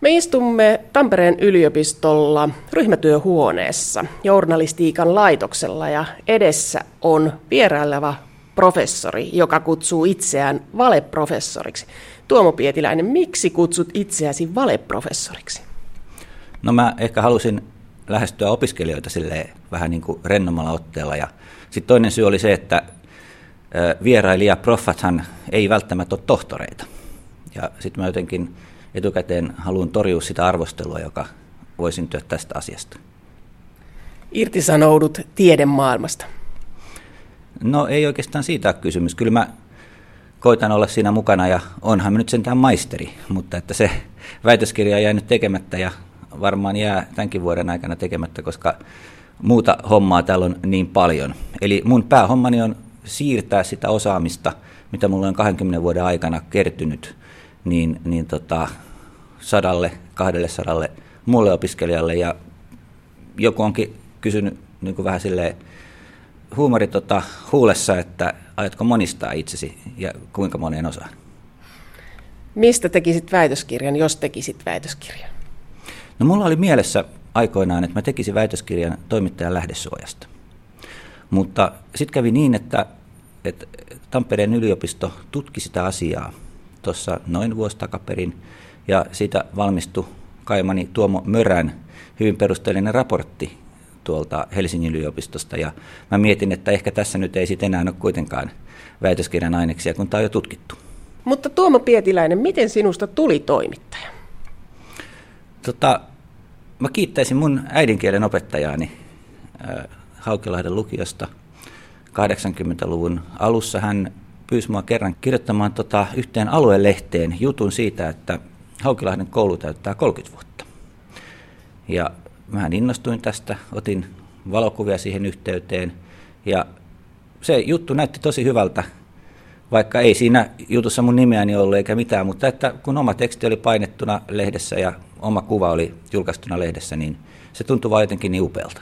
Me istumme Tampereen yliopistolla ryhmätyöhuoneessa journalistiikan laitoksella ja edessä on vieraileva professori, joka kutsuu itseään valeprofessoriksi. Tuomo Pietiläinen, miksi kutsut itseäsi valeprofessoriksi? No mä ehkä halusin lähestyä opiskelijoita sille vähän niin kuin rennommalla otteella. Ja sitten toinen syy oli se, että vierailija proffathan ei välttämättä ole tohtoreita. Ja sitten mä jotenkin etukäteen haluan torjua sitä arvostelua, joka voi syntyä tästä asiasta. Irtisanoudut tiedemaailmasta. No ei oikeastaan siitä ole kysymys. Kyllä mä koitan olla siinä mukana ja onhan mä nyt sentään maisteri, mutta että se väitöskirja on jäänyt tekemättä ja varmaan jää tämänkin vuoden aikana tekemättä, koska muuta hommaa täällä on niin paljon. Eli mun päähommani on siirtää sitä osaamista, mitä mulla on 20 vuoden aikana kertynyt, niin, niin tota, sadalle, kahdelle sadalle muulle opiskelijalle. Ja joku onkin kysynyt niin kuin vähän silleen huumori tota, huulessa, että aiotko monistaa itsesi ja kuinka moneen osaan? Mistä tekisit väitöskirjan, jos tekisit väitöskirjan? No mulla oli mielessä aikoinaan, että mä tekisin väitöskirjan toimittajan lähdesuojasta. Mutta sitten kävi niin, että, että Tampereen yliopisto tutki sitä asiaa tuossa noin vuosi takaperin, ja siitä valmistui kaimani Tuomo Mörän hyvin perusteellinen raportti tuolta Helsingin yliopistosta, ja mä mietin, että ehkä tässä nyt ei sitten enää ole kuitenkaan väitöskirjan aineksia, kun tämä on jo tutkittu. Mutta Tuomo Pietiläinen, miten sinusta tuli toimittaja? Tota, mä kiittäisin mun äidinkielen opettajaani Haukilahden lukiosta 80-luvun alussa. Hän pyysi mua kerran kirjoittamaan tota yhteen aluelehteen jutun siitä, että Haukilahden koulu täyttää 30 vuotta. Ja mä innostuin tästä, otin valokuvia siihen yhteyteen ja se juttu näytti tosi hyvältä, vaikka ei siinä jutussa mun nimeäni ollut eikä mitään, mutta että kun oma teksti oli painettuna lehdessä ja oma kuva oli julkaistuna lehdessä, niin se tuntui vain jotenkin niin upealta.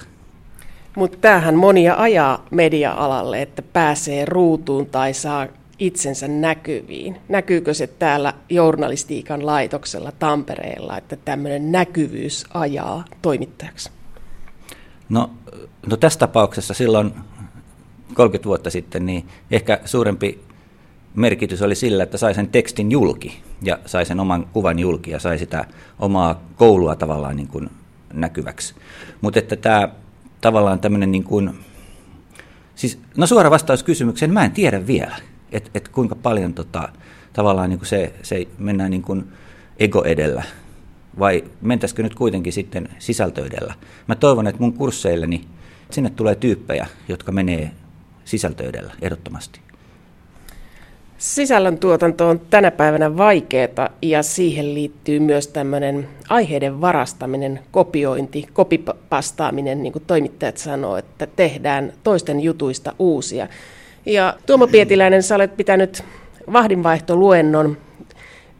Mutta tämähän monia ajaa media-alalle, että pääsee ruutuun tai saa itsensä näkyviin. Näkyykö se täällä journalistiikan laitoksella Tampereella, että tämmöinen näkyvyys ajaa toimittajaksi? No, no tässä tapauksessa silloin 30 vuotta sitten, niin ehkä suurempi merkitys oli sillä, että sai sen tekstin julki ja sai sen oman kuvan julki ja sai sitä omaa koulua tavallaan niin kuin näkyväksi. Mutta että tämä tavallaan tämmöinen niin kuin, siis, no suora vastaus kysymykseen, mä en tiedä vielä, että et kuinka paljon tota, tavallaan niin kuin se, se mennään niin kuin ego edellä vai mentäisikö nyt kuitenkin sitten sisältö edellä. Mä toivon, että mun kursseilleni sinne tulee tyyppejä, jotka menee sisältö edellä ehdottomasti. Sisällön tuotanto on tänä päivänä vaikeaa ja siihen liittyy myös tämmöinen aiheiden varastaminen, kopiointi, kopipastaaminen, niin kuin toimittajat sanoo, että tehdään toisten jutuista uusia. Ja Tuomo Pietiläinen, sä olet pitänyt vahdinvaihtoluennon.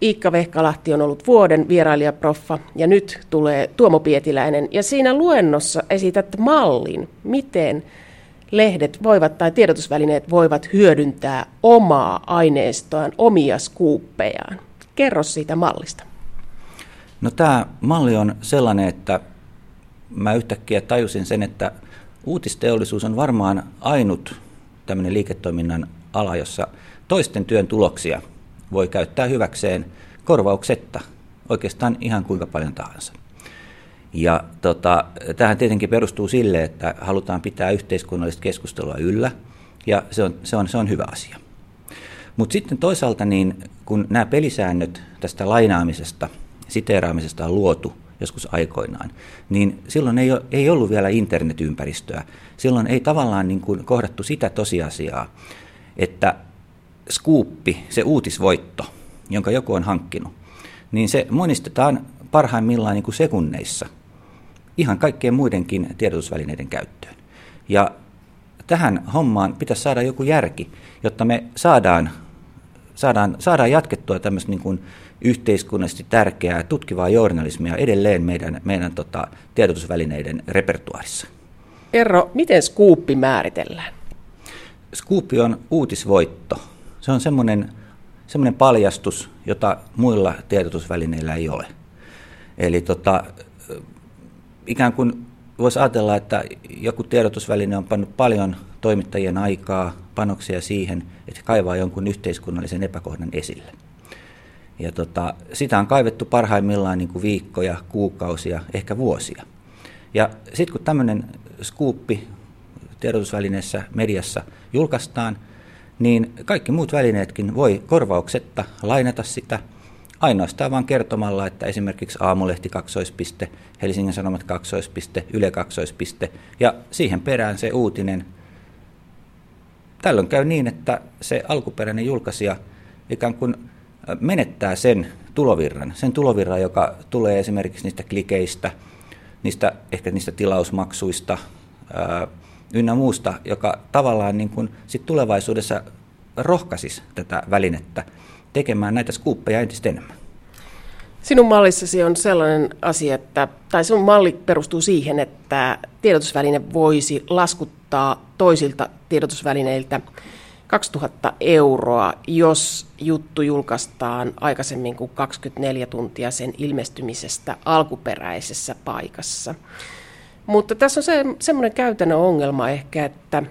Iikka Vehkalahti on ollut vuoden vierailijaproffa ja nyt tulee Tuomo Pietiläinen. Ja siinä luennossa esität mallin, miten lehdet voivat tai tiedotusvälineet voivat hyödyntää omaa aineistoaan, omia skuuppejaan. Kerro siitä mallista. No tämä malli on sellainen, että mä yhtäkkiä tajusin sen, että uutisteollisuus on varmaan ainut tämmöinen liiketoiminnan ala, jossa toisten työn tuloksia voi käyttää hyväkseen korvauksetta oikeastaan ihan kuinka paljon tahansa. Ja tota, tähän tietenkin perustuu sille, että halutaan pitää yhteiskunnallista keskustelua yllä, ja se on, se on, se on hyvä asia. Mutta sitten toisaalta, niin kun nämä pelisäännöt tästä lainaamisesta, siteeraamisesta on luotu joskus aikoinaan, niin silloin ei, ei ollut vielä internetympäristöä. Silloin ei tavallaan niin kuin kohdattu sitä tosiasiaa, että skuuppi, se uutisvoitto, jonka joku on hankkinut, niin se monistetaan parhaimmillaan niin kuin sekunneissa ihan kaikkien muidenkin tiedotusvälineiden käyttöön. Ja tähän hommaan pitäisi saada joku järki, jotta me saadaan, saadaan, saadaan jatkettua tämmöistä niin kuin yhteiskunnallisesti tärkeää tutkivaa journalismia edelleen meidän, meidän tota, tiedotusvälineiden repertuarissa. Erro, miten skuuppi määritellään? Skuuppi on uutisvoitto. Se on semmoinen, semmoinen paljastus, jota muilla tiedotusvälineillä ei ole. Eli tota, ikään kuin voisi ajatella, että joku tiedotusväline on pannut paljon toimittajien aikaa, panoksia siihen, että kaivaa jonkun yhteiskunnallisen epäkohdan esille. Ja tota, sitä on kaivettu parhaimmillaan niin kuin viikkoja, kuukausia, ehkä vuosia. Ja sitten kun tämmöinen skuuppi tiedotusvälineessä, mediassa julkaistaan, niin kaikki muut välineetkin voi korvauksetta lainata sitä ainoastaan vain kertomalla, että esimerkiksi Aamulehti kaksoispiste, Helsingin Sanomat kaksoispiste, Yle kaksoispiste ja siihen perään se uutinen. Tällöin käy niin, että se alkuperäinen julkaisija ikään kuin menettää sen tulovirran, sen tulovirran, joka tulee esimerkiksi niistä klikeistä, niistä, ehkä niistä tilausmaksuista ää, ynnä muusta, joka tavallaan niin kuin sit tulevaisuudessa rohkaisisi tätä välinettä tekemään näitä skuuppeja entistä enemmän. Sinun mallissasi on sellainen asia, että, tai sinun malli perustuu siihen, että tiedotusväline voisi laskuttaa toisilta tiedotusvälineiltä 2000 euroa, jos juttu julkaistaan aikaisemmin kuin 24 tuntia sen ilmestymisestä alkuperäisessä paikassa. Mutta tässä on se, semmoinen käytännön ongelma ehkä, että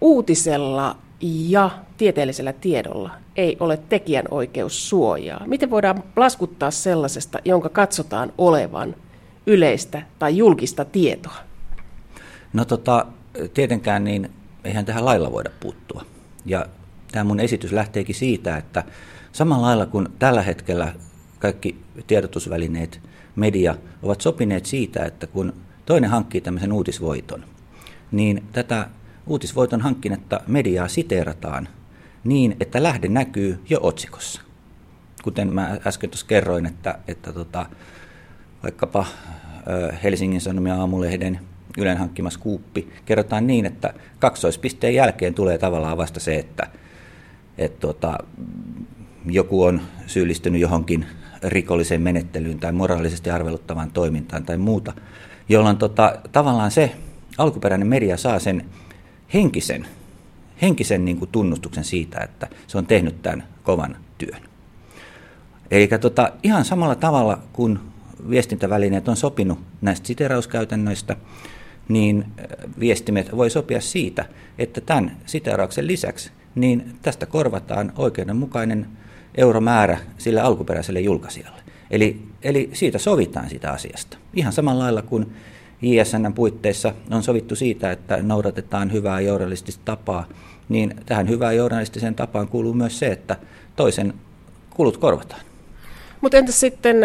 uutisella ja tieteellisellä tiedolla ei ole tekijänoikeussuojaa. Miten voidaan laskuttaa sellaisesta, jonka katsotaan olevan yleistä tai julkista tietoa? No tota, tietenkään niin eihän tähän lailla voida puuttua. Ja tämä mun esitys lähteekin siitä, että samalla lailla kuin tällä hetkellä kaikki tiedotusvälineet, media ovat sopineet siitä, että kun toinen hankkii tämmöisen uutisvoiton, niin tätä uutisvoiton hankkinetta mediaa siteerataan niin, että lähde näkyy jo otsikossa. Kuten mä äsken tuossa kerroin, että, että tota, vaikkapa Helsingin Sanomia aamulehden Ylen hankkima skuuppi kerrotaan niin, että kaksoispisteen jälkeen tulee tavallaan vasta se, että, että tota, joku on syyllistynyt johonkin rikolliseen menettelyyn tai moraalisesti arveluttavaan toimintaan tai muuta, jolloin tota, tavallaan se alkuperäinen media saa sen henkisen, henkisen niin kuin tunnustuksen siitä, että se on tehnyt tämän kovan työn. Eli tota, ihan samalla tavalla kuin viestintävälineet on sopinut näistä siterauskäytännöistä, niin viestimet voi sopia siitä, että tämän siterauksen lisäksi niin tästä korvataan oikeudenmukainen euromäärä sille alkuperäiselle julkaisijalle. Eli, eli siitä sovitaan sitä asiasta. Ihan samalla lailla kuin JSN puitteissa on sovittu siitä, että noudatetaan hyvää journalistista tapaa, niin tähän hyvään journalistiseen tapaan kuuluu myös se, että toisen kulut korvataan. Mutta entäs sitten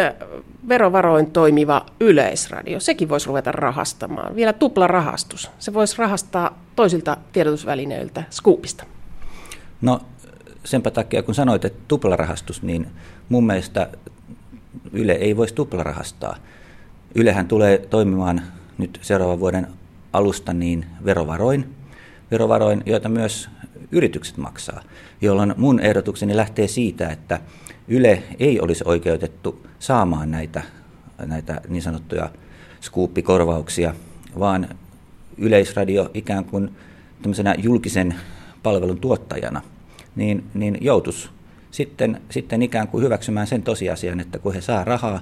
verovaroin toimiva yleisradio? Sekin voisi ruveta rahastamaan. Vielä tupla rahastus. Se voisi rahastaa toisilta tiedotusvälineiltä Scoopista. No senpä takia, kun sanoit, että tuplarahastus, niin mun mielestä Yle ei voisi tuplarahastaa. Ylehän tulee toimimaan nyt seuraavan vuoden alusta niin verovaroin, verovaroin, joita myös yritykset maksaa, jolloin mun ehdotukseni lähtee siitä, että Yle ei olisi oikeutettu saamaan näitä, näitä niin sanottuja skuuppikorvauksia, vaan Yleisradio ikään kuin tämmöisenä julkisen palvelun tuottajana, niin, niin joutuisi sitten, sitten ikään kuin hyväksymään sen tosiasian, että kun he saa rahaa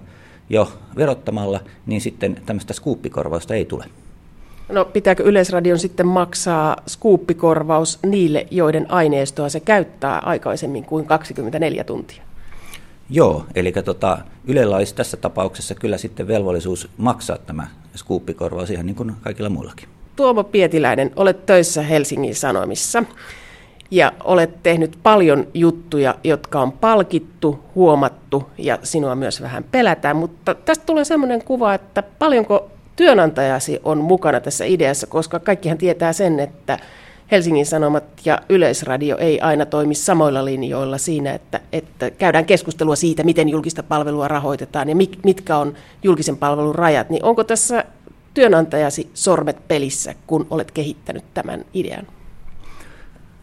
jo verottamalla, niin sitten tämmöistä skuuppikorvausta ei tule. No pitääkö Yleisradion sitten maksaa skuuppikorvaus niille, joiden aineistoa se käyttää aikaisemmin kuin 24 tuntia? Joo, eli tota, Ylellä olisi tässä tapauksessa kyllä sitten velvollisuus maksaa tämä skuuppikorvaus ihan niin kuin kaikilla muillakin. Tuomo Pietiläinen, olet töissä Helsingin Sanomissa ja olet tehnyt paljon juttuja, jotka on palkittu, huomattu ja sinua myös vähän pelätään, mutta tästä tulee sellainen kuva, että paljonko työnantajasi on mukana tässä ideassa, koska kaikkihan tietää sen, että Helsingin Sanomat ja Yleisradio ei aina toimi samoilla linjoilla siinä, että, että käydään keskustelua siitä, miten julkista palvelua rahoitetaan ja mitkä on julkisen palvelun rajat, niin onko tässä työnantajasi sormet pelissä, kun olet kehittänyt tämän idean?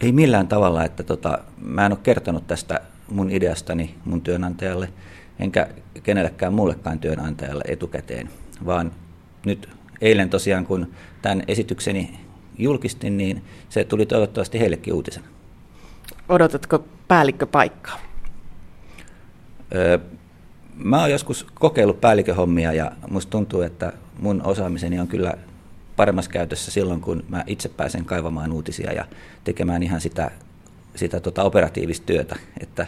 Ei millään tavalla, että tota, mä en ole kertonut tästä mun ideastani mun työnantajalle, enkä kenellekään muullekaan työnantajalle etukäteen, vaan nyt eilen tosiaan, kun tämän esitykseni julkistin, niin se tuli toivottavasti heillekin uutisena. Odotatko päällikköpaikkaa? Öö, mä oon joskus kokeillut päälliköhommia ja musta tuntuu, että mun osaamiseni on kyllä paremmassa käytössä silloin, kun mä itse pääsen kaivamaan uutisia ja tekemään ihan sitä, sitä tota operatiivista työtä. Että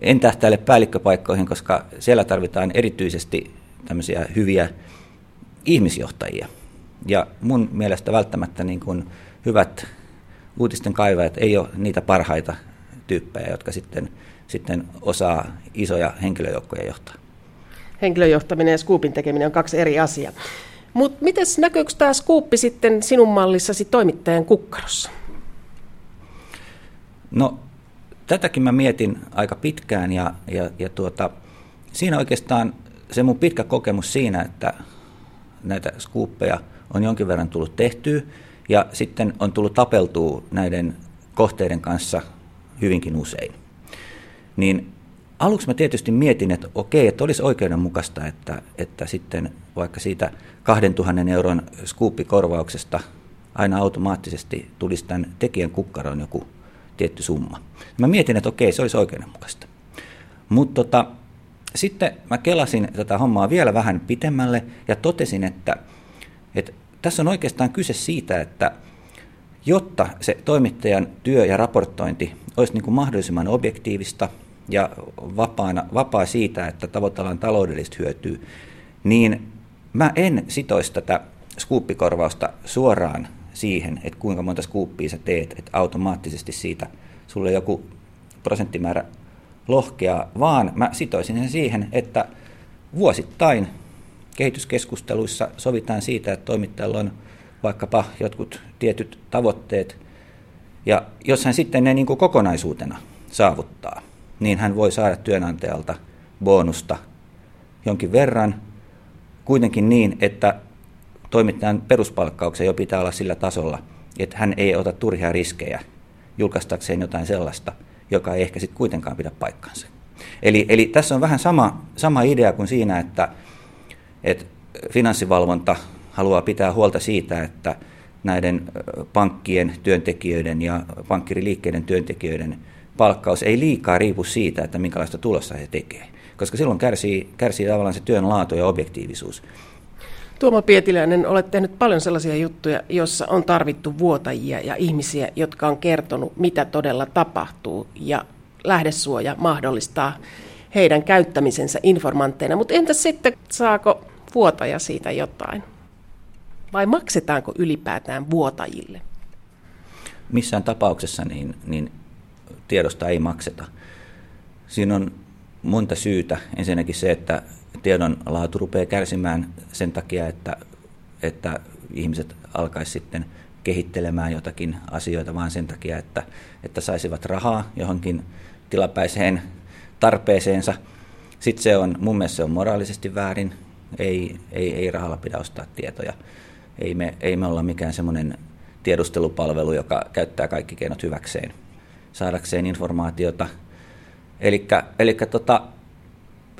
en tähtäile päällikköpaikkoihin, koska siellä tarvitaan erityisesti tämmöisiä hyviä ihmisjohtajia. Ja mun mielestä välttämättä niin kuin hyvät uutisten kaivajat ei ole niitä parhaita tyyppejä, jotka sitten, sitten osaa isoja henkilöjoukkoja johtaa. Henkilöjohtaminen ja skuupin tekeminen on kaksi eri asiaa. Mutta miten näkyykö tämä skuuppi sitten sinun mallissasi toimittajan kukkarossa? No tätäkin mä mietin aika pitkään ja, ja, ja tuota, siinä oikeastaan se mun pitkä kokemus siinä, että näitä skuuppeja on jonkin verran tullut tehtyä ja sitten on tullut tapeltua näiden kohteiden kanssa hyvinkin usein. Niin aluksi mä tietysti mietin, että okei, että olisi oikeudenmukaista, että, että sitten vaikka siitä 2000 euron skuuppikorvauksesta aina automaattisesti tulisi tämän tekijän kukkaroon joku tietty summa. Mä mietin, että okei, se olisi oikeudenmukaista. Mutta tota, sitten mä kelasin tätä hommaa vielä vähän pitemmälle ja totesin, että, että tässä on oikeastaan kyse siitä, että jotta se toimittajan työ ja raportointi olisi niin kuin mahdollisimman objektiivista ja vapaana, vapaa siitä, että tavoitellaan taloudellista hyötyä, niin mä en sitoisi tätä skuuppikorvausta suoraan siihen, että kuinka monta skuuppia sä teet, että automaattisesti siitä sulle joku prosenttimäärä lohkea, vaan mä sitoisin sen siihen, että vuosittain kehityskeskusteluissa sovitaan siitä, että toimittajalla on vaikkapa jotkut tietyt tavoitteet, ja jos hän sitten ne niin kuin kokonaisuutena saavuttaa, niin hän voi saada työnantajalta bonusta jonkin verran, kuitenkin niin, että toimittajan peruspalkkauksen jo pitää olla sillä tasolla, että hän ei ota turhia riskejä julkaistakseen jotain sellaista, joka ei ehkä sitten kuitenkaan pidä paikkansa. Eli, eli tässä on vähän sama, sama idea kuin siinä, että, että finanssivalvonta haluaa pitää huolta siitä, että näiden pankkien työntekijöiden ja pankkiriliikkeiden työntekijöiden palkkaus ei liikaa riipu siitä, että minkälaista tulosta he tekevät, koska silloin kärsii, kärsii tavallaan se työn laatu ja objektiivisuus. Tuomo Pietiläinen, olet tehnyt paljon sellaisia juttuja, joissa on tarvittu vuotajia ja ihmisiä, jotka on kertonut, mitä todella tapahtuu, ja lähdesuoja mahdollistaa heidän käyttämisensä informantteina. Mutta entä sitten, saako vuotaja siitä jotain? Vai maksetaanko ylipäätään vuotajille? Missään tapauksessa niin, niin tiedosta ei makseta. Siinä on monta syytä. Ensinnäkin se, että tiedon laatu rupeaa kärsimään sen takia, että, että ihmiset alkaisi sitten kehittelemään jotakin asioita vaan sen takia, että, että saisivat rahaa johonkin tilapäiseen tarpeeseensa. Sitten se on, mun mielestä se on moraalisesti väärin, ei, ei, ei rahalla pidä ostaa tietoja. Ei me, ei me olla mikään semmoinen tiedustelupalvelu, joka käyttää kaikki keinot hyväkseen saadakseen informaatiota. Eli tota,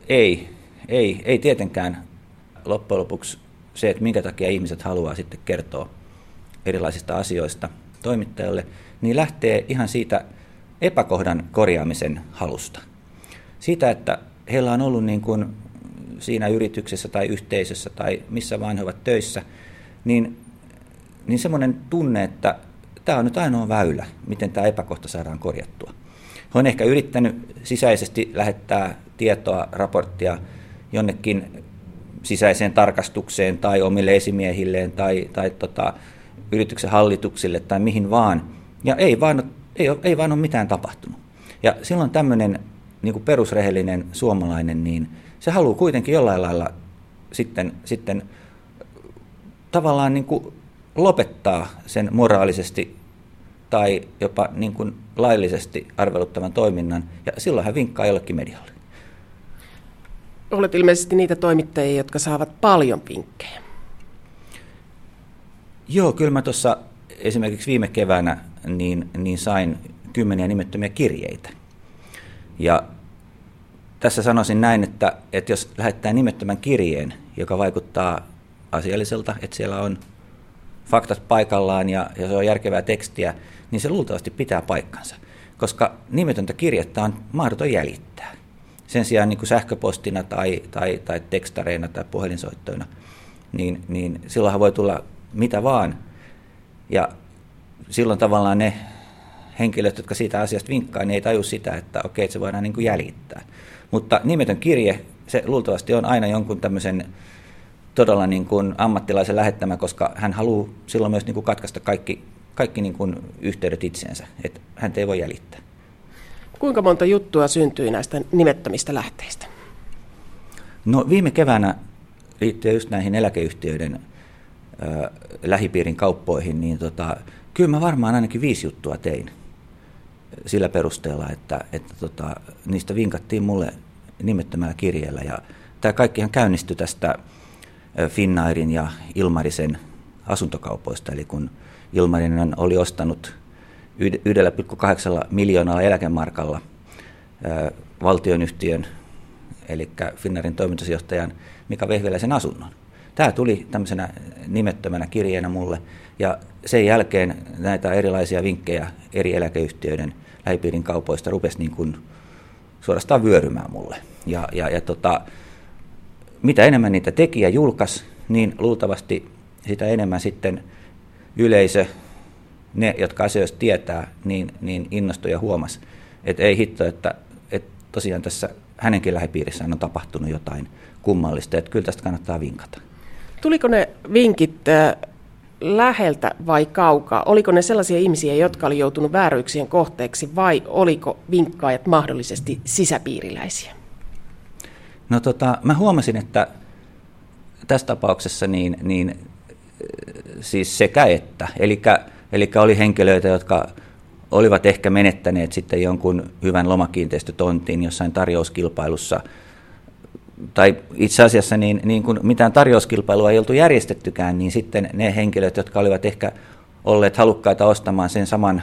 ei, ei, ei tietenkään loppujen lopuksi se, että minkä takia ihmiset haluaa sitten kertoa erilaisista asioista toimittajalle, niin lähtee ihan siitä epäkohdan korjaamisen halusta. Siitä, että heillä on ollut niin kuin siinä yrityksessä tai yhteisössä tai missä vaan he ovat töissä, niin, niin semmoinen tunne, että tämä on nyt ainoa väylä, miten tämä epäkohta saadaan korjattua. He on ehkä yrittänyt sisäisesti lähettää tietoa, raporttia jonnekin sisäiseen tarkastukseen tai omille esimiehilleen tai, tai tota, yrityksen hallituksille tai mihin vaan. Ja ei vaan, ei, ei vaan ole mitään tapahtunut. Ja silloin tämmöinen niin kuin perusrehellinen suomalainen, niin se haluaa kuitenkin jollain lailla sitten, sitten tavallaan niin kuin lopettaa sen moraalisesti tai jopa niin kuin laillisesti arveluttavan toiminnan, ja silloin hän vinkkaa jollekin medialle. Olet ilmeisesti niitä toimittajia, jotka saavat paljon vinkkejä. Joo, kyllä mä tuossa esimerkiksi viime keväänä niin, niin sain kymmeniä nimettömiä kirjeitä. Ja tässä sanoisin näin, että, että jos lähettää nimettömän kirjeen, joka vaikuttaa asialliselta, että siellä on faktat paikallaan ja, ja se on järkevää tekstiä, niin se luultavasti pitää paikkansa, koska nimetöntä kirjettä on mahdoton jäljittää sen sijaan niin kuin sähköpostina tai, tai, tai tekstareina tai puhelinsoittoina, niin, niin silloinhan voi tulla mitä vaan. Ja silloin tavallaan ne henkilöt, jotka siitä asiasta vinkkaa, niin ei taju sitä, että okei, että se voidaan niin kuin jäljittää. Mutta nimetön kirje, se luultavasti on aina jonkun tämmöisen todella niin kuin ammattilaisen lähettämä, koska hän haluaa silloin myös niin kuin katkaista kaikki, kaikki niin kuin yhteydet itseensä, että hän ei voi jäljittää. Kuinka monta juttua syntyi näistä nimettömistä lähteistä? No viime keväänä liittyen just näihin eläkeyhtiöiden ö, lähipiirin kauppoihin, niin tota, kyllä mä varmaan ainakin viisi juttua tein sillä perusteella, että, että tota, niistä vinkattiin mulle nimettömällä kirjeellä. Ja tämä kaikkihan käynnistyi tästä Finnairin ja Ilmarisen asuntokaupoista, eli kun Ilmarinen oli ostanut 1,8 miljoonalla eläkemarkalla valtionyhtiön, eli Finnairin toimitusjohtajan Mika Vehviläisen asunnon. Tämä tuli tämmöisenä nimettömänä kirjeenä mulle, ja sen jälkeen näitä erilaisia vinkkejä eri eläkeyhtiöiden lähipiirin kaupoista rupesi niin kuin suorastaan vyörymään mulle. Ja, ja, ja tota, mitä enemmän niitä tekijä julkaisi, niin luultavasti sitä enemmän sitten yleisö, ne, jotka asioista tietää, niin, niin innostui ja huomasi, että ei hitto, että, että tosiaan tässä hänenkin lähipiirissään on tapahtunut jotain kummallista, että kyllä tästä kannattaa vinkata. Tuliko ne vinkit äh, läheltä vai kaukaa? Oliko ne sellaisia ihmisiä, jotka oli joutunut vääryyksien kohteeksi vai oliko vinkkaajat mahdollisesti sisäpiiriläisiä? No tota, mä huomasin, että tässä tapauksessa niin, niin siis sekä että. Eli oli henkilöitä, jotka olivat ehkä menettäneet sitten jonkun hyvän lomakiinteistötontin jossain tarjouskilpailussa. Tai itse asiassa niin, niin kun mitään tarjouskilpailua ei oltu järjestettykään, niin sitten ne henkilöt, jotka olivat ehkä olleet halukkaita ostamaan sen saman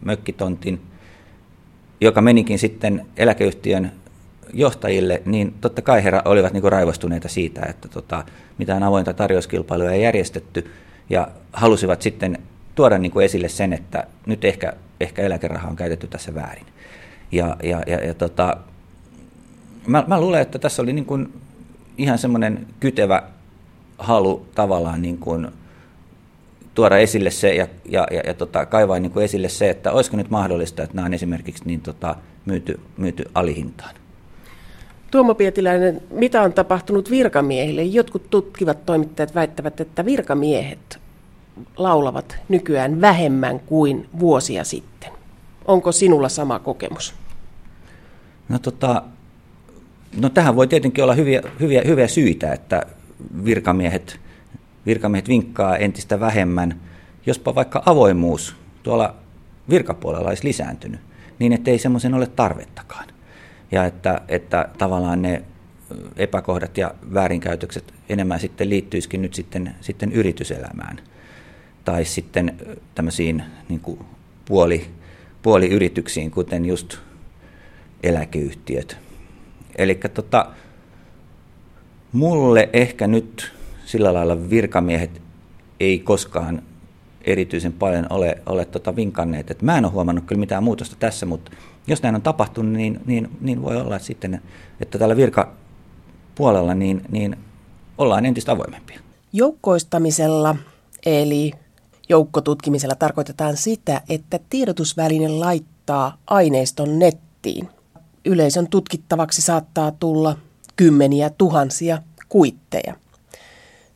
mökkitontin, joka menikin sitten eläkeyhtiön johtajille, niin totta kai he olivat niin raivostuneita siitä, että tota, mitään avointa tarjouskilpailua ei järjestetty ja halusivat sitten tuoda niin kuin esille sen, että nyt ehkä, ehkä eläkeraha on käytetty tässä väärin. Ja, ja, ja, ja tota, mä, mä luulen, että tässä oli niin kuin ihan semmoinen kytevä halu tavallaan niin kuin tuoda esille se ja, ja, ja, ja tota, kaivaa niin kuin esille se, että olisiko nyt mahdollista, että nämä on esimerkiksi niin tota, myyty, myyty alihintaan. Tuomo Pietiläinen, mitä on tapahtunut virkamiehille? Jotkut tutkivat toimittajat väittävät, että virkamiehet laulavat nykyään vähemmän kuin vuosia sitten. Onko sinulla sama kokemus? No, tota, no tähän voi tietenkin olla hyviä, hyviä, hyviä syitä, että virkamiehet, virkamiehet vinkkaa entistä vähemmän, jospa vaikka avoimuus tuolla virkapuolella olisi lisääntynyt, niin ettei semmoisen ole tarvettakaan ja että, että tavallaan ne epäkohdat ja väärinkäytökset enemmän sitten liittyisikin nyt sitten, sitten yrityselämään tai sitten tämmöisiin niin kuin puoli, puoliyrityksiin, kuten just eläkeyhtiöt. Eli tota, mulle ehkä nyt sillä lailla virkamiehet ei koskaan erityisen paljon ole, ole tota vinkanneet. Et mä en ole huomannut kyllä mitään muutosta tässä, mutta jos näin on tapahtunut, niin, niin, niin voi olla että sitten, että tällä virkapuolella niin, niin ollaan entistä avoimempia. Joukkoistamisella eli joukkotutkimisella tarkoitetaan sitä, että tiedotusväline laittaa aineiston nettiin. Yleisön tutkittavaksi saattaa tulla kymmeniä tuhansia kuitteja.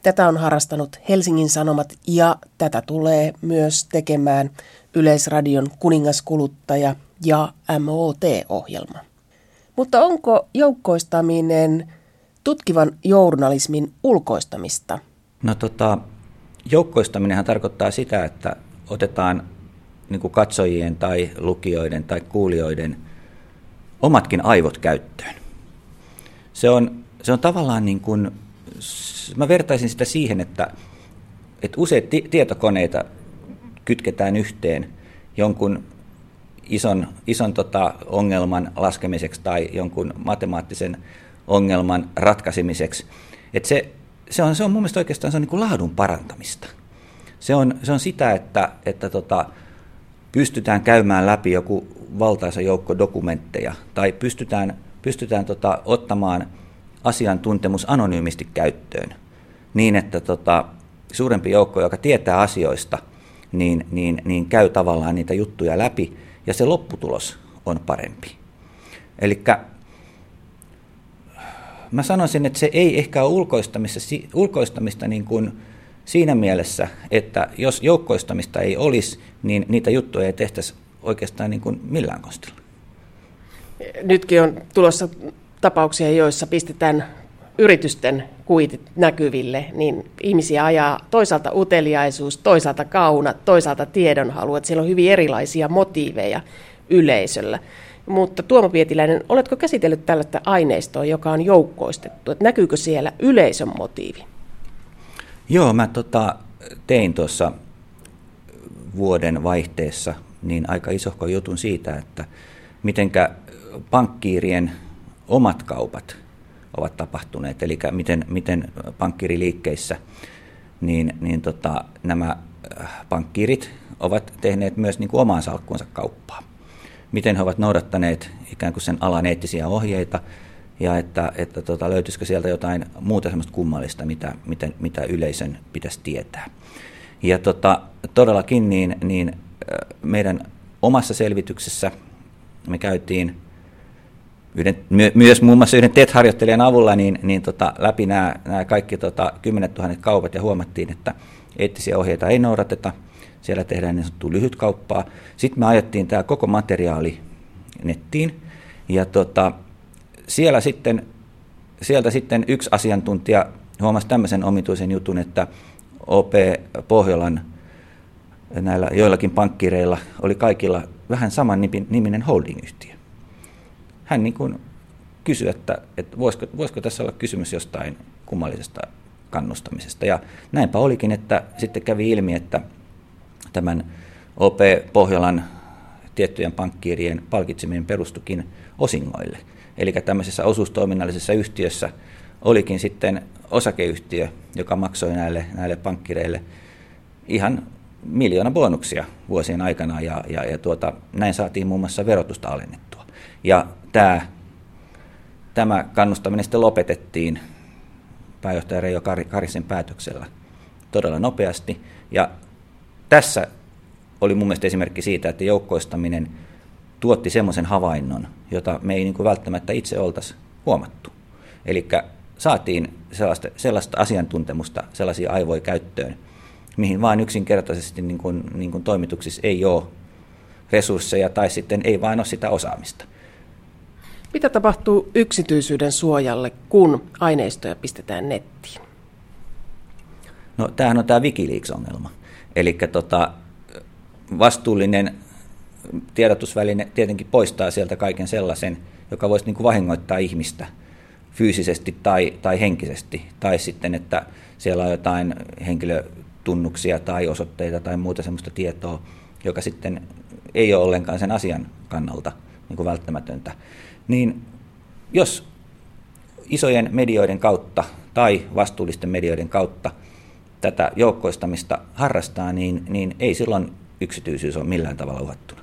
Tätä on harrastanut Helsingin Sanomat ja tätä tulee myös tekemään Yleisradion kuningaskuluttaja ja MOT-ohjelma. Mutta onko joukkoistaminen tutkivan journalismin ulkoistamista? No tota, joukkoistaminenhan tarkoittaa sitä, että otetaan niin kuin katsojien tai lukijoiden tai kuulijoiden omatkin aivot käyttöön. Se on, se on tavallaan niin kuin, mä vertaisin sitä siihen, että, että useat tietokoneita kytketään yhteen jonkun ison, ison tota ongelman laskemiseksi tai jonkun matemaattisen ongelman ratkaisemiseksi. Et se, se, on, se on mun mielestä oikeastaan se on niin kuin laadun parantamista. Se on, se on sitä, että, että tota, pystytään käymään läpi joku valtaisa joukko dokumentteja tai pystytään pystytään tota, ottamaan asiantuntemus anonyymisti käyttöön niin, että tota, suurempi joukko, joka tietää asioista, niin, niin, niin käy tavallaan niitä juttuja läpi ja se lopputulos on parempi. Eli mä sanoisin, että se ei ehkä ole ulkoistamista, ulkoistamista niin kuin siinä mielessä, että jos joukkoistamista ei olisi, niin niitä juttuja ei tehtäisi oikeastaan niin kuin millään konstilla. Nytkin on tulossa tapauksia, joissa pistetään yritysten kuitit näkyville, niin ihmisiä ajaa toisaalta uteliaisuus, toisaalta kauna, toisaalta tiedonhalu, että siellä on hyvin erilaisia motiiveja yleisöllä. Mutta Tuomo Pietiläinen, oletko käsitellyt tällaista aineistoa, joka on joukkoistettu? Että näkyykö siellä yleisön motiivi? Joo, mä tota, tein tuossa vuoden vaihteessa niin aika isohko jutun siitä, että mitenkä pankkiirien omat kaupat ovat tapahtuneet, eli miten, miten pankkiriliikkeissä niin, niin tota, nämä äh, pankkiirit ovat tehneet myös niin kuin omaan salkkuunsa kauppaa. Miten he ovat noudattaneet ikään kuin sen alan eettisiä ohjeita, ja että, että tota, löytyisikö sieltä jotain muuta semmoista kummallista, mitä, mitä, mitä yleisön pitäisi tietää. Ja tota, todellakin niin, niin meidän omassa selvityksessä me käytiin yhden, my, myös muun muassa yhden TET-harjoittelijan avulla niin, niin tota, läpi nämä, nämä kaikki tota, 10 000 kaupat ja huomattiin, että eettisiä ohjeita ei noudateta. Siellä tehdään niin sanottua lyhytkauppaa. Sitten me ajettiin tämä koko materiaali nettiin ja tota, siellä sitten, sieltä sitten yksi asiantuntija huomasi tämmöisen omituisen jutun, että OP Pohjolan näillä joillakin pankkireilla oli kaikilla vähän saman niminen holdingyhtiö hän niin kuin kysyi, että, että voisiko, voisiko tässä olla kysymys jostain kummallisesta kannustamisesta. Ja näinpä olikin, että sitten kävi ilmi, että tämän OP Pohjolan tiettyjen pankkiirien palkitseminen perustukin osingoille. Eli tämmöisessä osuustoiminnallisessa yhtiössä olikin sitten osakeyhtiö, joka maksoi näille, näille pankkireille ihan miljoona bonuksia vuosien aikana ja, ja, ja tuota, näin saatiin muun muassa verotusta alennettua. Ja tämä, tämä kannustaminen sitten lopetettiin pääjohtaja Reijo Karisen päätöksellä todella nopeasti. Ja tässä oli mun mielestä esimerkki siitä, että joukkoistaminen tuotti semmoisen havainnon, jota me ei niin kuin välttämättä itse oltaisi huomattu. Eli saatiin sellaista, sellaista asiantuntemusta, sellaisia aivoja käyttöön, mihin vain yksinkertaisesti niin kuin, niin kuin toimituksissa ei ole resursseja tai sitten ei vain ole sitä osaamista. Mitä tapahtuu yksityisyyden suojalle, kun aineistoja pistetään nettiin? No tämähän on tämä Wikileaks-ongelma. Eli tota, vastuullinen tiedotusväline tietenkin poistaa sieltä kaiken sellaisen, joka voisi niin kuin vahingoittaa ihmistä fyysisesti tai, tai henkisesti. Tai sitten, että siellä on jotain henkilötunnuksia tai osoitteita tai muuta sellaista tietoa, joka sitten ei ole ollenkaan sen asian kannalta niin kuin välttämätöntä niin jos isojen medioiden kautta tai vastuullisten medioiden kautta tätä joukkoistamista harrastaa, niin, niin ei silloin yksityisyys ole millään tavalla uhattuna.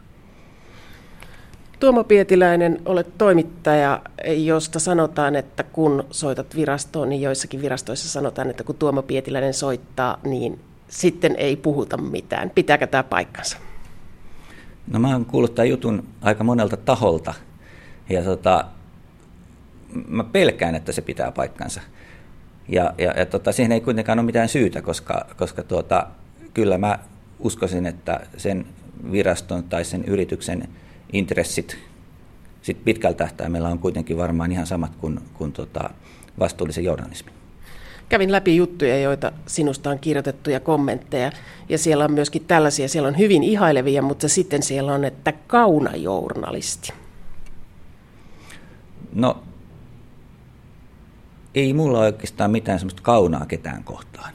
Tuomo Pietiläinen, olet toimittaja, josta sanotaan, että kun soitat virastoon, niin joissakin virastoissa sanotaan, että kun Tuomo Pietiläinen soittaa, niin sitten ei puhuta mitään. Pitääkö tämä paikkansa? No mä oon kuullut tämän jutun aika monelta taholta, ja tota, mä pelkään, että se pitää paikkansa. Ja, ja, ja tota, siihen ei kuitenkaan ole mitään syytä, koska, koska tuota, kyllä mä uskoisin, että sen viraston tai sen yrityksen intressit sit pitkällä tähtäimellä on kuitenkin varmaan ihan samat kuin, kuin tota, vastuullisen journalismin. Kävin läpi juttuja, joita sinusta on kirjoitettu ja kommentteja, ja siellä on myöskin tällaisia, siellä on hyvin ihailevia, mutta sitten siellä on, että kaunajournalisti. No, ei mulla oikeastaan mitään semmoista kaunaa ketään kohtaan.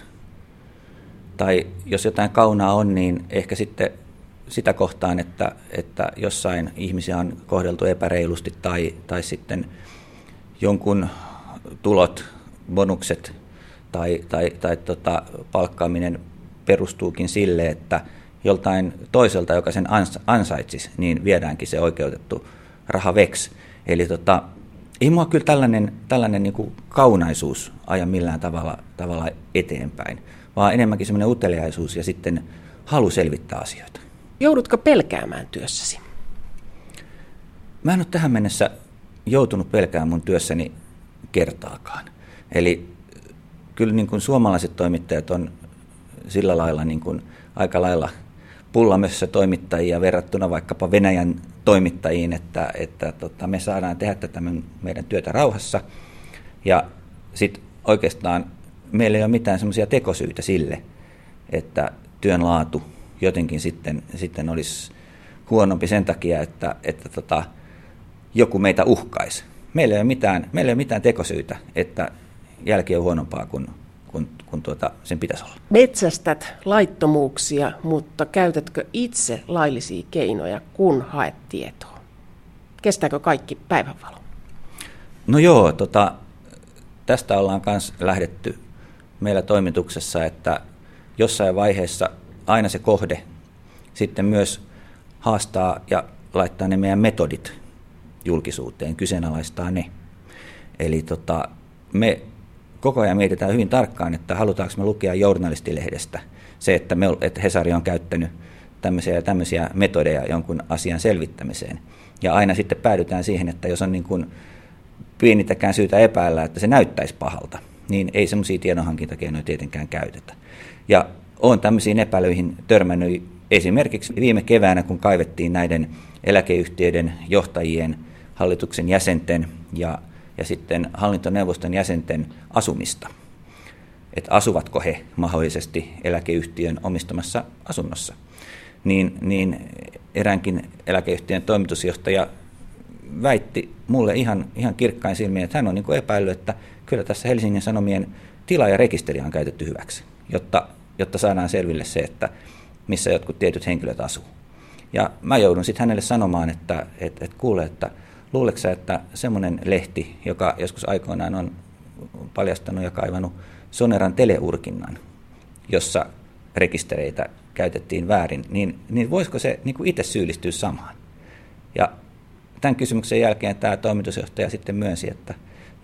Tai jos jotain kaunaa on, niin ehkä sitten sitä kohtaan, että, että jossain ihmisiä on kohdeltu epäreilusti tai, tai sitten jonkun tulot, bonukset tai, tai, tai tota, palkkaaminen perustuukin sille, että joltain toiselta, joka sen ansaitsisi, niin viedäänkin se oikeutettu raha veksi. Eli tota, ei mua kyllä tällainen, tällainen niin kuin kaunaisuus aja millään tavalla, tavalla eteenpäin, vaan enemmänkin semmoinen uteliaisuus ja sitten halu selvittää asioita. Joudutko pelkäämään työssäsi? Mä en ole tähän mennessä joutunut pelkäämään mun työssäni kertaakaan. Eli kyllä niin kuin suomalaiset toimittajat on sillä lailla niin kuin aika lailla pullamössä toimittajia verrattuna vaikkapa Venäjän toimittajiin, että, että tota, me saadaan tehdä tätä meidän työtä rauhassa. Ja sitten oikeastaan meillä ei ole mitään semmoisia tekosyitä sille, että työn laatu jotenkin sitten, sitten olisi huonompi sen takia, että, että tota, joku meitä uhkaisi. Meillä ei ole mitään, meillä ei ole mitään tekosyitä, että jälki on huonompaa kuin, kuin, kuin tuota, sen pitäisi olla. Metsästät laittomuuksia, mutta käytätkö itse laillisia keinoja, kun haet tietoa? Kestääkö kaikki päivänvalo? No joo, tota, tästä ollaan myös lähdetty meillä toimituksessa, että jossain vaiheessa aina se kohde sitten myös haastaa ja laittaa ne meidän metodit julkisuuteen, kyseenalaistaa ne. Eli tota, me koko ajan mietitään hyvin tarkkaan, että halutaanko me lukea journalistilehdestä se, että, me, että Hesari on käyttänyt tämmöisiä ja tämmöisiä metodeja jonkun asian selvittämiseen. Ja aina sitten päädytään siihen, että jos on niin kuin pienitäkään syytä epäillä, että se näyttäisi pahalta, niin ei semmoisia tiedonhankintakeinoja tietenkään käytetä. Ja olen tämmöisiin epäilyihin törmännyt esimerkiksi viime keväänä, kun kaivettiin näiden eläkeyhtiöiden johtajien, hallituksen jäsenten ja ja sitten hallintoneuvoston jäsenten asumista. Että asuvatko he mahdollisesti eläkeyhtiön omistamassa asunnossa. Niin, niin eräänkin eläkeyhtiön toimitusjohtaja väitti mulle ihan, ihan kirkkain silmiin, että hän on niin epäillyt, että kyllä tässä Helsingin Sanomien tila ja rekisteri on käytetty hyväksi, jotta, jotta saadaan selville se, että missä jotkut tietyt henkilöt asuu. Ja mä joudun sitten hänelle sanomaan, että et, et kuule, että Luuletko että semmoinen lehti, joka joskus aikoinaan on paljastanut ja kaivannut Soneran teleurkinnan, jossa rekistereitä käytettiin väärin, niin, niin voisiko se niin kuin itse syyllistyä samaan? Ja tämän kysymyksen jälkeen tämä toimitusjohtaja sitten myönsi, että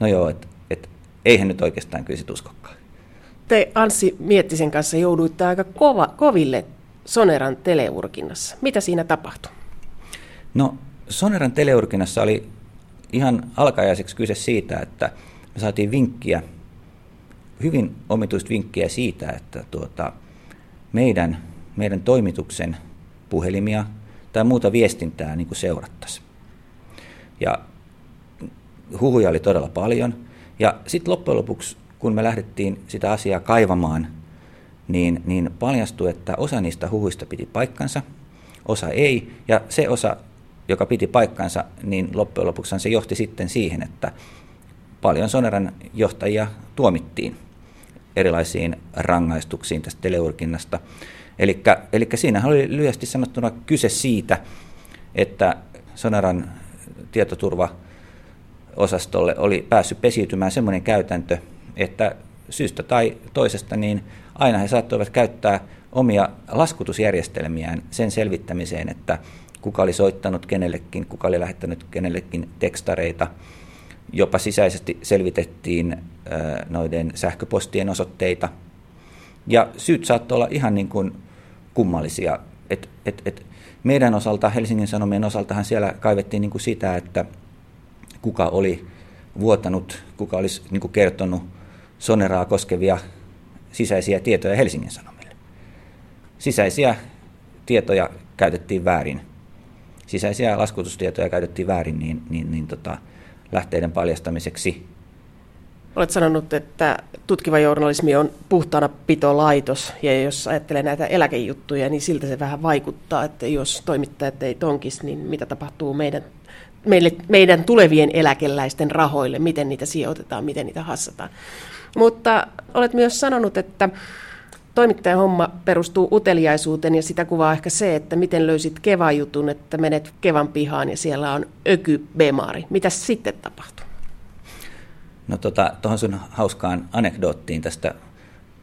no joo, että, että eihän nyt oikeastaan kyllä sit uskokaan. Te Anssi Miettisen kanssa jouduitte aika kova, koville Soneran teleurkinnassa. Mitä siinä tapahtui? No Soneran teleurkinnassa oli ihan alkajaiseksi kyse siitä, että me saatiin vinkkiä, hyvin omituista vinkkiä siitä, että tuota, meidän, meidän toimituksen puhelimia tai muuta viestintää niin kuin seurattaisiin. Ja huhuja oli todella paljon. Ja sitten loppujen lopuksi, kun me lähdettiin sitä asiaa kaivamaan, niin, niin paljastui, että osa niistä huhuista piti paikkansa, osa ei, ja se osa, joka piti paikkansa, niin loppujen lopuksi se johti sitten siihen, että paljon Soneran johtajia tuomittiin erilaisiin rangaistuksiin tästä teleurkinnasta. Eli siinä oli lyhyesti sanottuna kyse siitä, että Soneran tietoturvaosastolle oli päässyt pesiytymään semmoinen käytäntö, että syystä tai toisesta niin aina he saattoivat käyttää omia laskutusjärjestelmiään sen selvittämiseen, että kuka oli soittanut kenellekin, kuka oli lähettänyt kenellekin tekstareita. Jopa sisäisesti selvitettiin noiden sähköpostien osoitteita. Ja syyt saattoi olla ihan niin kuin kummallisia. Et, et, et meidän osalta, Helsingin Sanomien osaltahan siellä kaivettiin niin kuin sitä, että kuka oli vuotanut, kuka olisi niin kuin kertonut Soneraa koskevia sisäisiä tietoja Helsingin Sanomille. Sisäisiä tietoja käytettiin väärin sisäisiä laskutustietoja käytettiin väärin niin, niin, niin tota, lähteiden paljastamiseksi. Olet sanonut, että tutkiva journalismi on puhtaana pitolaitos, ja jos ajattelee näitä eläkejuttuja, niin siltä se vähän vaikuttaa, että jos toimittajat ei tonkis, niin mitä tapahtuu meidän, meille, meidän tulevien eläkeläisten rahoille, miten niitä sijoitetaan, miten niitä hassataan. Mutta olet myös sanonut, että toimittajan homma perustuu uteliaisuuteen ja sitä kuvaa ehkä se, että miten löysit Kevan jutun, että menet Kevan pihaan ja siellä on ökybemaari. Mitä sitten tapahtuu? No tota, tuohon sun hauskaan anekdoottiin tästä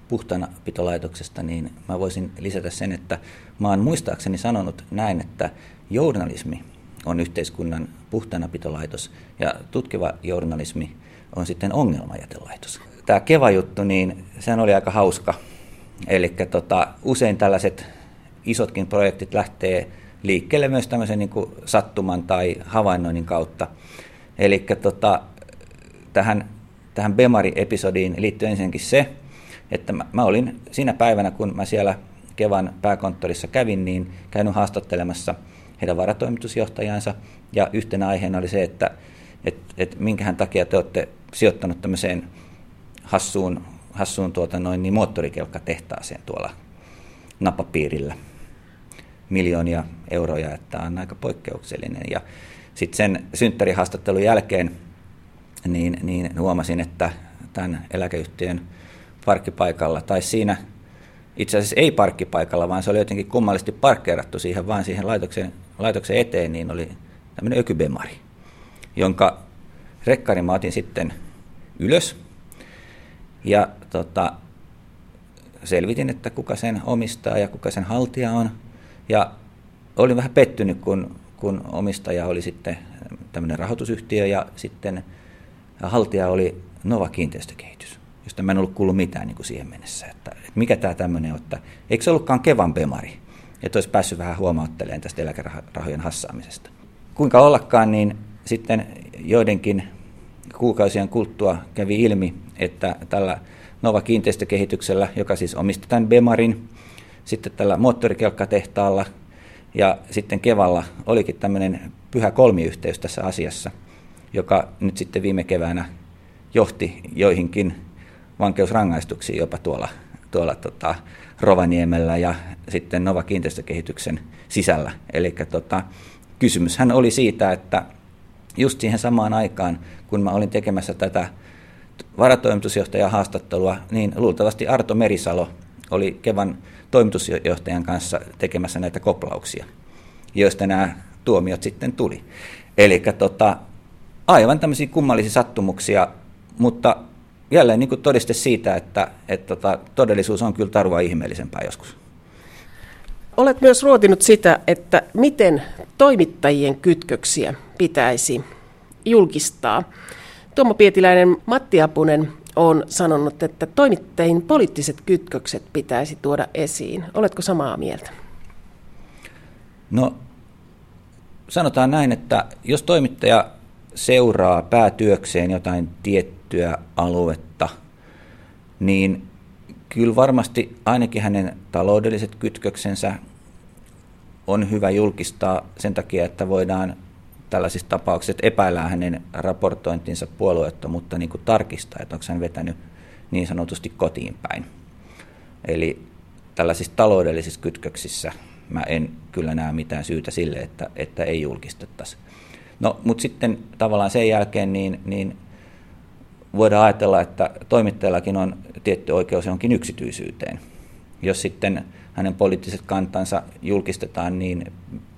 puhtaana pitolaitoksesta, niin mä voisin lisätä sen, että mä oon muistaakseni sanonut näin, että journalismi on yhteiskunnan puhtaanapitolaitos ja tutkiva journalismi on sitten ongelmajätelaitos. Tämä Keva-juttu, niin sehän oli aika hauska. Eli tota, usein tällaiset isotkin projektit lähtee liikkeelle myös tämmöisen niin kuin sattuman tai havainnoinnin kautta. Eli tota, tähän, tähän Bemari-episodiin liittyy ensinnäkin se, että mä, mä olin siinä päivänä, kun mä siellä Kevan pääkonttorissa kävin, niin käynyt haastattelemassa heidän varatoimitusjohtajansa, ja yhtenä aiheena oli se, että et, et minkähän takia te olette sijoittanut tämmöiseen hassuun, hassuun tuota noin, niin moottorikelkkatehtaaseen tuolla napapiirillä miljoonia euroja, että on aika poikkeuksellinen. Ja sitten sen synttärihaastattelun jälkeen niin, niin huomasin, että tämän eläkeyhtiön parkkipaikalla, tai siinä itse asiassa ei parkkipaikalla, vaan se oli jotenkin kummallisesti parkkeerattu siihen, vaan siihen laitoksen, laitoksen eteen, niin oli tämmöinen ökybemari, jonka rekkari mä otin sitten ylös. Ja tota, selvitin, että kuka sen omistaa ja kuka sen haltija on. Ja olin vähän pettynyt, kun, kun omistaja oli sitten tämmöinen rahoitusyhtiö ja sitten haltija oli Nova Kiinteistökehitys, josta mä en ollut kuullut mitään niin kuin siihen mennessä, että, että mikä tämä tämmöinen on, että eikö se ollutkaan Kevan Bemari, että olisi päässyt vähän huomauttelemaan tästä eläkerahojen hassaamisesta. Kuinka ollakaan, niin sitten joidenkin kuukausien kulttua kävi ilmi, että tällä Nova Kiinteistökehityksellä, joka siis omisti tämän Bemarin, sitten tällä moottorikelkkatehtaalla ja sitten Kevalla olikin tämmöinen pyhä kolmiyhteys tässä asiassa, joka nyt sitten viime keväänä johti joihinkin vankeusrangaistuksiin jopa tuolla, tuolla tota Rovaniemellä ja sitten Nova Kiinteistökehityksen sisällä. Eli tota, kysymyshän oli siitä, että just siihen samaan aikaan, kun mä olin tekemässä tätä varatoimitusjohtajan haastattelua, niin luultavasti Arto Merisalo oli Kevan toimitusjohtajan kanssa tekemässä näitä koplauksia, joista nämä tuomiot sitten tuli. Eli tota, aivan tämmöisiä kummallisia sattumuksia, mutta jälleen niin todiste siitä, että, että tota, todellisuus on kyllä tarua ihmeellisempää joskus. Olet myös ruotinut sitä, että miten toimittajien kytköksiä pitäisi julkistaa. Tuomo Pietiläinen, Matti Apunen on sanonut, että toimittajien poliittiset kytkökset pitäisi tuoda esiin. Oletko samaa mieltä? No, sanotaan näin, että jos toimittaja seuraa päätyökseen jotain tiettyä aluetta, niin kyllä varmasti ainakin hänen taloudelliset kytköksensä on hyvä julkistaa sen takia, että voidaan tällaisissa tapauksissa epäillään hänen raportointinsa puolueettomuutta niin kuin tarkistaa, että onko hän vetänyt niin sanotusti kotiin päin. Eli tällaisissa taloudellisissa kytköksissä mä en kyllä näe mitään syytä sille, että, että ei julkistettaisi. No, mutta sitten tavallaan sen jälkeen niin, niin voidaan ajatella, että toimittajallakin on tietty oikeus jonkin yksityisyyteen. Jos sitten hänen poliittiset kantansa julkistetaan, niin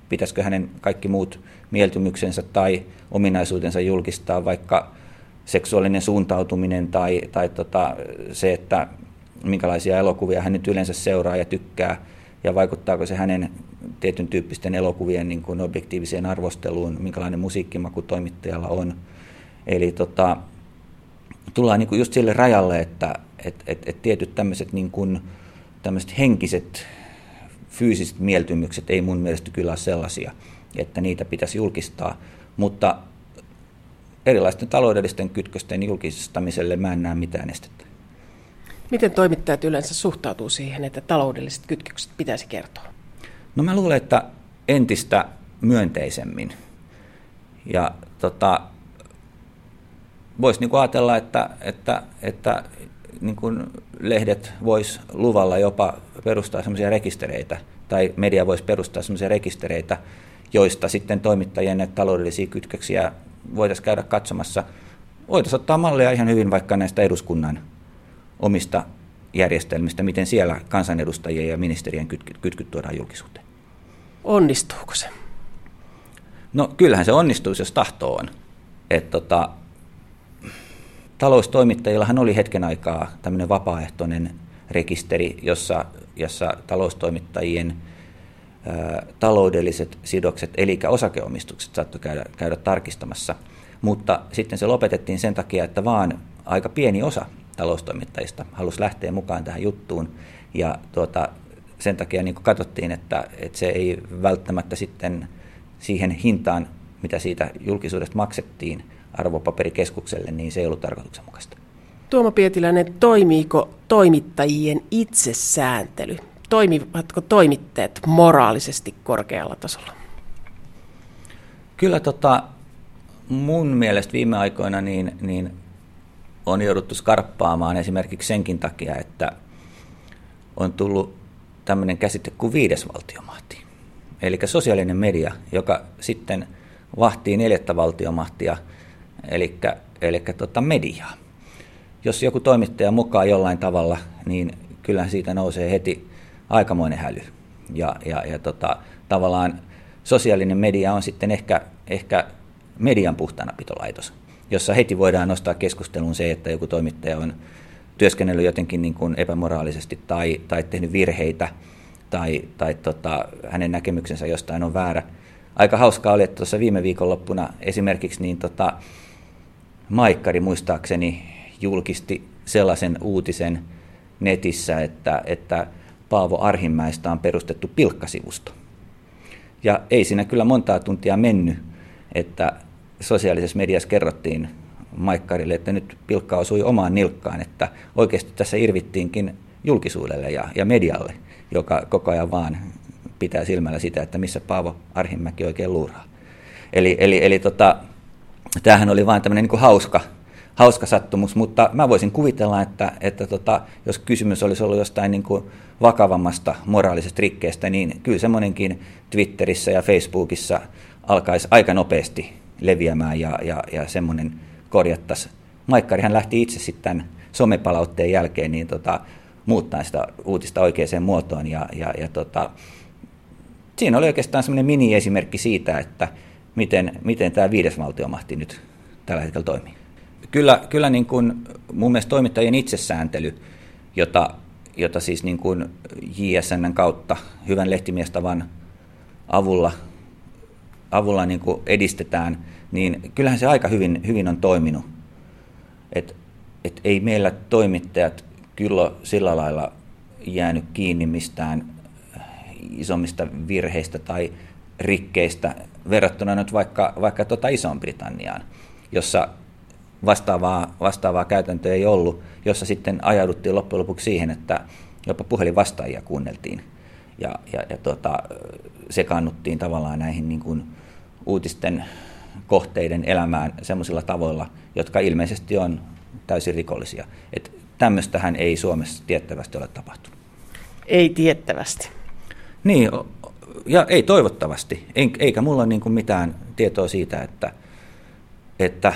pitäisikö hänen kaikki muut mieltymyksensä tai ominaisuutensa julkistaa, vaikka seksuaalinen suuntautuminen tai, tai tota, se, että minkälaisia elokuvia hän nyt yleensä seuraa ja tykkää, ja vaikuttaako se hänen tietyn tyyppisten elokuvien niin kuin objektiiviseen arvosteluun, minkälainen musiikkimaku toimittajalla on. Eli tota, tullaan niin kuin just sille rajalle, että et, et, et tietyt tämmöiset niin henkiset, fyysiset mieltymykset ei mun mielestä kyllä ole sellaisia, että niitä pitäisi julkistaa, mutta erilaisten taloudellisten kytkösten julkistamiselle mä en näe mitään estettä. Miten toimittajat yleensä suhtautuu siihen, että taloudelliset kytkökset pitäisi kertoa? No mä luulen, että entistä myönteisemmin. Ja tota, voisi niinku ajatella, että, että, että niinku lehdet vois luvalla jopa perustaa sellaisia rekistereitä, tai media voisi perustaa sellaisia rekistereitä, joista sitten toimittajien taloudellisia kytköksiä voitaisiin käydä katsomassa. Voitaisiin ottaa mallia ihan hyvin vaikka näistä eduskunnan omista järjestelmistä, miten siellä kansanedustajien ja ministerien kytkyt, kytkyt tuodaan julkisuuteen. Onnistuuko se? No kyllähän se onnistuisi, jos tahto on. Et tota, taloustoimittajillahan oli hetken aikaa tämmöinen vapaaehtoinen rekisteri, jossa, jossa taloustoimittajien taloudelliset sidokset, eli osakeomistukset saattoi käydä, käydä tarkistamassa. Mutta sitten se lopetettiin sen takia, että vaan aika pieni osa taloustoimittajista halusi lähteä mukaan tähän juttuun. Ja tuota, sen takia niin katsottiin, että, että se ei välttämättä sitten siihen hintaan, mitä siitä julkisuudesta maksettiin arvopaperikeskukselle, niin se ei ollut tarkoituksenmukaista. Tuomo Pietiläinen, toimiiko toimittajien itsesääntely? Toimivatko toimittajat moraalisesti korkealla tasolla? Kyllä tota, mun mielestä viime aikoina niin, niin on jouduttu skarppaamaan esimerkiksi senkin takia, että on tullut tämmöinen käsite kuin viides valtiomahti. Eli sosiaalinen media, joka sitten vahtii neljättä valtiomahtia, eli, eli tota mediaa. Jos joku toimittaja mukaan jollain tavalla, niin kyllähän siitä nousee heti aikamoinen häly. Ja, ja, ja tota, tavallaan sosiaalinen media on sitten ehkä, ehkä median puhtaanapitolaitos, jossa heti voidaan nostaa keskusteluun se, että joku toimittaja on työskennellyt jotenkin niin kuin epämoraalisesti tai, tai tehnyt virheitä tai, tai tota, hänen näkemyksensä jostain on väärä. Aika hauskaa oli, että tuossa viime viikonloppuna esimerkiksi niin tota, Maikkari muistaakseni julkisti sellaisen uutisen netissä, että, että Paavo Arhimäistä on perustettu pilkkasivusto. Ja ei siinä kyllä montaa tuntia mennyt, että sosiaalisessa mediassa kerrottiin Maikkarille, että nyt pilkka osui omaan nilkkaan, että oikeasti tässä irvittiinkin julkisuudelle ja, ja medialle, joka koko ajan vaan pitää silmällä sitä, että missä Paavo Arhimäki oikein luuraa. Eli, eli, eli tota, tämähän oli vain tämmöinen niin hauska, hauska sattumus, mutta mä voisin kuvitella, että, että tota, jos kysymys olisi ollut jostain niin kuin vakavammasta moraalisesta rikkeestä, niin kyllä semmoinenkin Twitterissä ja Facebookissa alkaisi aika nopeasti leviämään ja, ja, ja semmoinen korjattaisiin. Maikkarihan lähti itse sitten somepalautteen jälkeen niin tota, muuttaa sitä uutista oikeaan muotoon ja, ja, ja tota, siinä oli oikeastaan semmoinen mini-esimerkki siitä, että miten, miten tämä viides valtiomahti nyt tällä hetkellä toimii. Kyllä, kyllä niin kuin mun mielestä toimittajien itsesääntely, jota, jota siis niin kuin JSNn kautta hyvän lehtimiestavan avulla, avulla niin kuin edistetään, niin kyllähän se aika hyvin, hyvin on toiminut. Et, et ei meillä toimittajat kyllä sillä lailla jäänyt kiinni mistään isommista virheistä tai rikkeistä verrattuna nyt vaikka, vaikka tuota Iso-Britanniaan, jossa vastaavaa, vastaavaa käytäntöä ei ollut, jossa sitten ajauduttiin loppujen lopuksi siihen, että jopa puhelinvastaajia kuunneltiin ja, ja, ja tuota, sekaannuttiin tavallaan näihin niin kuin uutisten kohteiden elämään semmoisilla tavoilla, jotka ilmeisesti on täysin rikollisia. Et tämmöistähän ei Suomessa tiettävästi ole tapahtunut. Ei tiettävästi. Niin, ja ei toivottavasti. Eikä mulla niin kuin mitään tietoa siitä, että, että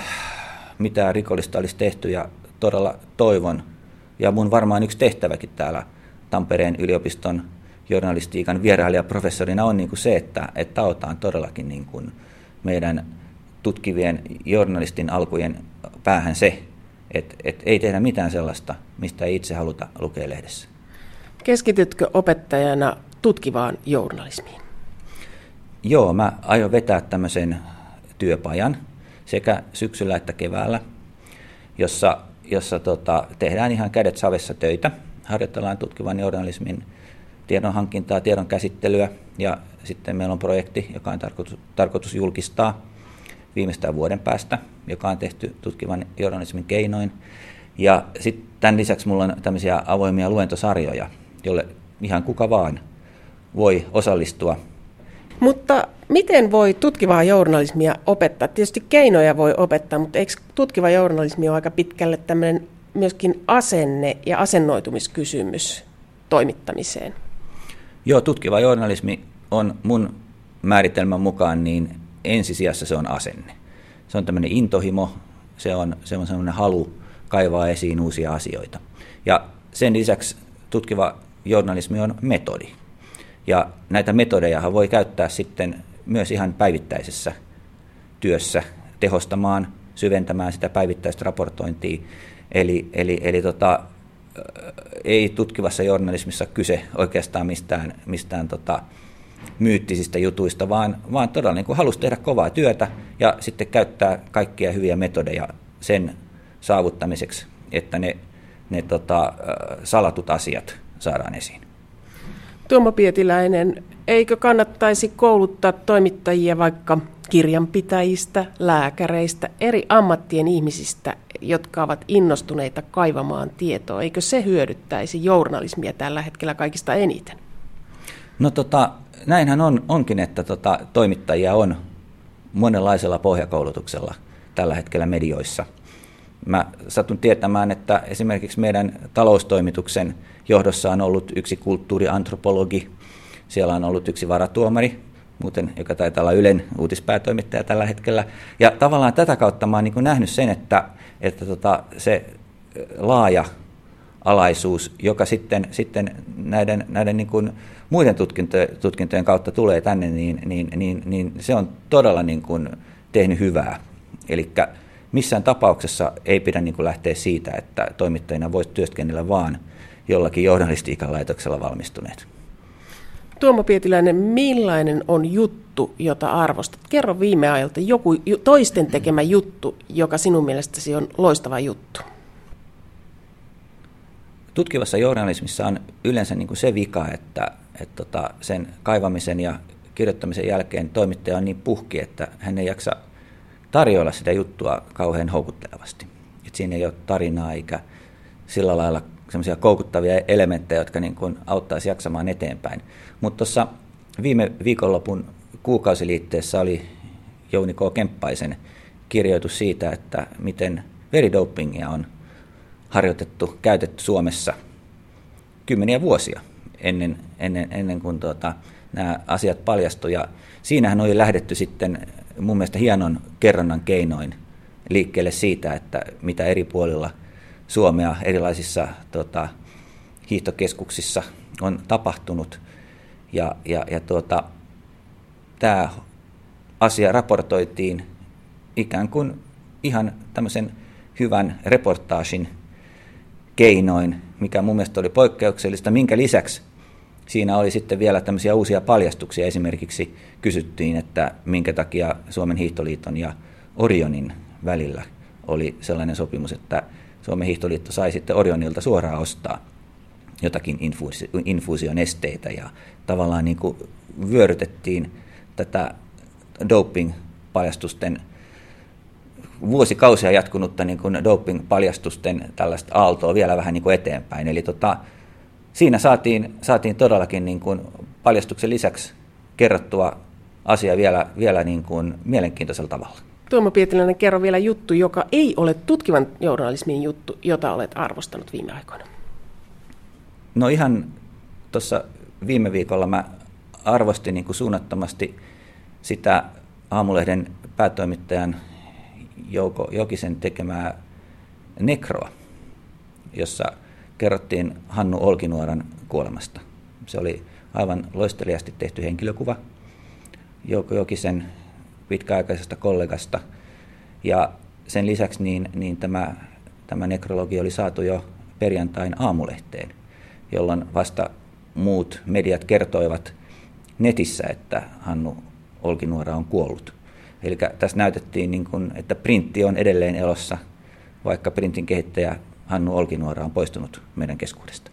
mitään rikollista olisi tehty ja todella toivon. Ja mun varmaan yksi tehtäväkin täällä Tampereen yliopiston journalistiikan vierailijaprofessorina on niin kuin se, että, että otetaan todellakin niin kuin meidän tutkivien journalistin alkujen päähän se, että, että ei tehdä mitään sellaista, mistä ei itse haluta lukea lehdessä. Keskitytkö opettajana tutkivaan journalismiin? Joo, mä aion vetää tämmöisen työpajan sekä syksyllä että keväällä, jossa, jossa tota, tehdään ihan kädet savessa töitä, harjoitellaan tutkivan journalismin tiedonhankintaa, tiedon käsittelyä ja sitten meillä on projekti, joka on tarkoitus, tarkoitus julkistaa viimeistään vuoden päästä, joka on tehty tutkivan journalismin keinoin. Ja sitten tämän lisäksi minulla on tämmöisiä avoimia luentosarjoja, jolle ihan kuka vaan voi osallistua. Mutta miten voi tutkivaa journalismia opettaa? Tietysti keinoja voi opettaa, mutta eikö tutkiva journalismi ole aika pitkälle tämmöinen myöskin asenne- ja asennoitumiskysymys toimittamiseen? Joo, tutkiva journalismi on mun määritelmän mukaan niin ensisijassa se on asenne. Se on tämmöinen intohimo, se on, se on semmoinen halu kaivaa esiin uusia asioita. Ja sen lisäksi tutkiva journalismi on metodi. Ja näitä metodeja voi käyttää sitten myös ihan päivittäisessä työssä tehostamaan, syventämään sitä päivittäistä raportointia. Eli, eli, eli tota, ei tutkivassa journalismissa kyse oikeastaan mistään, mistään tota, myyttisistä jutuista, vaan, vaan todella niin kuin halusi tehdä kovaa työtä ja sitten käyttää kaikkia hyviä metodeja sen saavuttamiseksi, että ne, ne tota, salatut asiat saadaan esiin. Tuomo Pietiläinen, eikö kannattaisi kouluttaa toimittajia vaikka kirjanpitäjistä, lääkäreistä, eri ammattien ihmisistä, jotka ovat innostuneita kaivamaan tietoa? Eikö se hyödyttäisi journalismia tällä hetkellä kaikista eniten? No tota, näinhän on, onkin, että tota, toimittajia on monenlaisella pohjakoulutuksella tällä hetkellä medioissa. Mä satun tietämään, että esimerkiksi meidän taloustoimituksen johdossa on ollut yksi kulttuuriantropologi, siellä on ollut yksi varatuomari, muuten, joka taitaa olla Ylen uutispäätoimittaja tällä hetkellä. Ja tavallaan tätä kautta mä oon niin nähnyt sen, että, että tota, se laaja alaisuus, joka sitten, sitten näiden, näiden niin kuin muiden tutkintojen, tutkintojen kautta tulee tänne, niin, niin, niin, niin se on todella niin kuin tehnyt hyvää. Eli missään tapauksessa ei pidä niin kuin lähteä siitä, että toimittajina voisi työskennellä vaan jollakin journalistiikan laitoksella valmistuneet. Tuomo Pietiläinen, millainen on juttu, jota arvostat? Kerro viime ajalta joku toisten tekemä juttu, joka sinun mielestäsi on loistava juttu. Tutkivassa journalismissa on yleensä niin kuin se vika, että, että tota sen kaivamisen ja kirjoittamisen jälkeen toimittaja on niin puhki, että hän ei jaksa tarjoilla sitä juttua kauhean houkuttelevasti. Et siinä ei ole tarinaa eikä sillä lailla semmoisia koukuttavia elementtejä, jotka niin kuin auttaisi jaksamaan eteenpäin. Mutta tuossa viime viikonlopun kuukausiliitteessä oli Jouni K. Kemppaisen kirjoitus siitä, että miten veridopingia on harjoitettu, käytetty Suomessa kymmeniä vuosia ennen, ennen, ennen kuin tuota, nämä asiat paljastuivat. Ja siinähän oli lähdetty sitten mun mielestä hienon kerronnan keinoin liikkeelle siitä, että mitä eri puolilla Suomea erilaisissa tota, hiihtokeskuksissa on tapahtunut. Ja, ja, ja tuota, tämä asia raportoitiin ikään kuin ihan tämmöisen hyvän reportaasin keinoin, mikä mun mielestä oli poikkeuksellista, minkä lisäksi siinä oli sitten vielä tämmöisiä uusia paljastuksia. Esimerkiksi kysyttiin, että minkä takia Suomen hiihtoliiton ja Orionin välillä oli sellainen sopimus, että Suomen hiihtoliitto sai sitten Orionilta suoraan ostaa jotakin infuusi, infuusion esteitä ja tavallaan niin kuin vyörytettiin tätä doping-paljastusten vuosikausia jatkunutta niin kuin doping-paljastusten tällaista aaltoa vielä vähän niin kuin eteenpäin. Eli tota, siinä saatiin, saatiin todellakin niin kuin paljastuksen lisäksi kerrottua asia vielä, vielä niin kuin mielenkiintoisella tavalla. Tuomo Pietiläinen, kerro vielä juttu, joka ei ole tutkivan journalismin juttu, jota olet arvostanut viime aikoina. No ihan tuossa viime viikolla mä arvostin niin kuin suunnattomasti sitä aamulehden päätoimittajan Jouko Jokisen tekemää Nekroa, jossa kerrottiin Hannu Olkinuoran kuolemasta. Se oli aivan loisteliasti tehty henkilökuva Jouko Jokisen pitkäaikaisesta kollegasta. Ja sen lisäksi niin, niin tämä, tämä nekrologi oli saatu jo perjantain aamulehteen, jolloin vasta muut mediat kertoivat netissä, että Hannu Olkinuora on kuollut. Eli tässä näytettiin, niin kuin, että printti on edelleen elossa, vaikka printin kehittäjä Hannu Olkinuora on poistunut meidän keskuudesta.